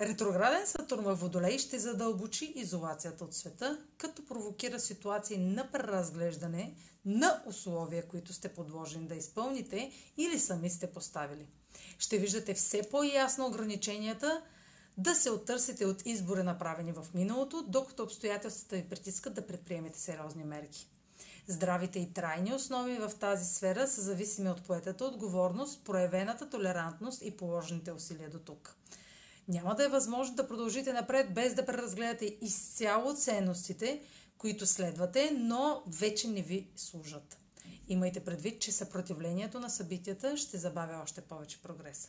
Ретрограден Сатурн във Водолей ще задълбочи изолацията от света, като провокира ситуации на преразглеждане на условия, които сте подложени да изпълните или сами сте поставили. Ще виждате все по-ясно ограниченията да се оттърсите от избори направени в миналото, докато обстоятелствата ви притискат да предприемете сериозни мерки. Здравите и трайни основи в тази сфера са зависими от поетата отговорност, проявената толерантност и положените усилия до тук. Няма да е възможно да продължите напред без да преразгледате изцяло ценностите, които следвате, но вече не ви служат. Имайте предвид, че съпротивлението на събитията ще забавя още повече прогреса.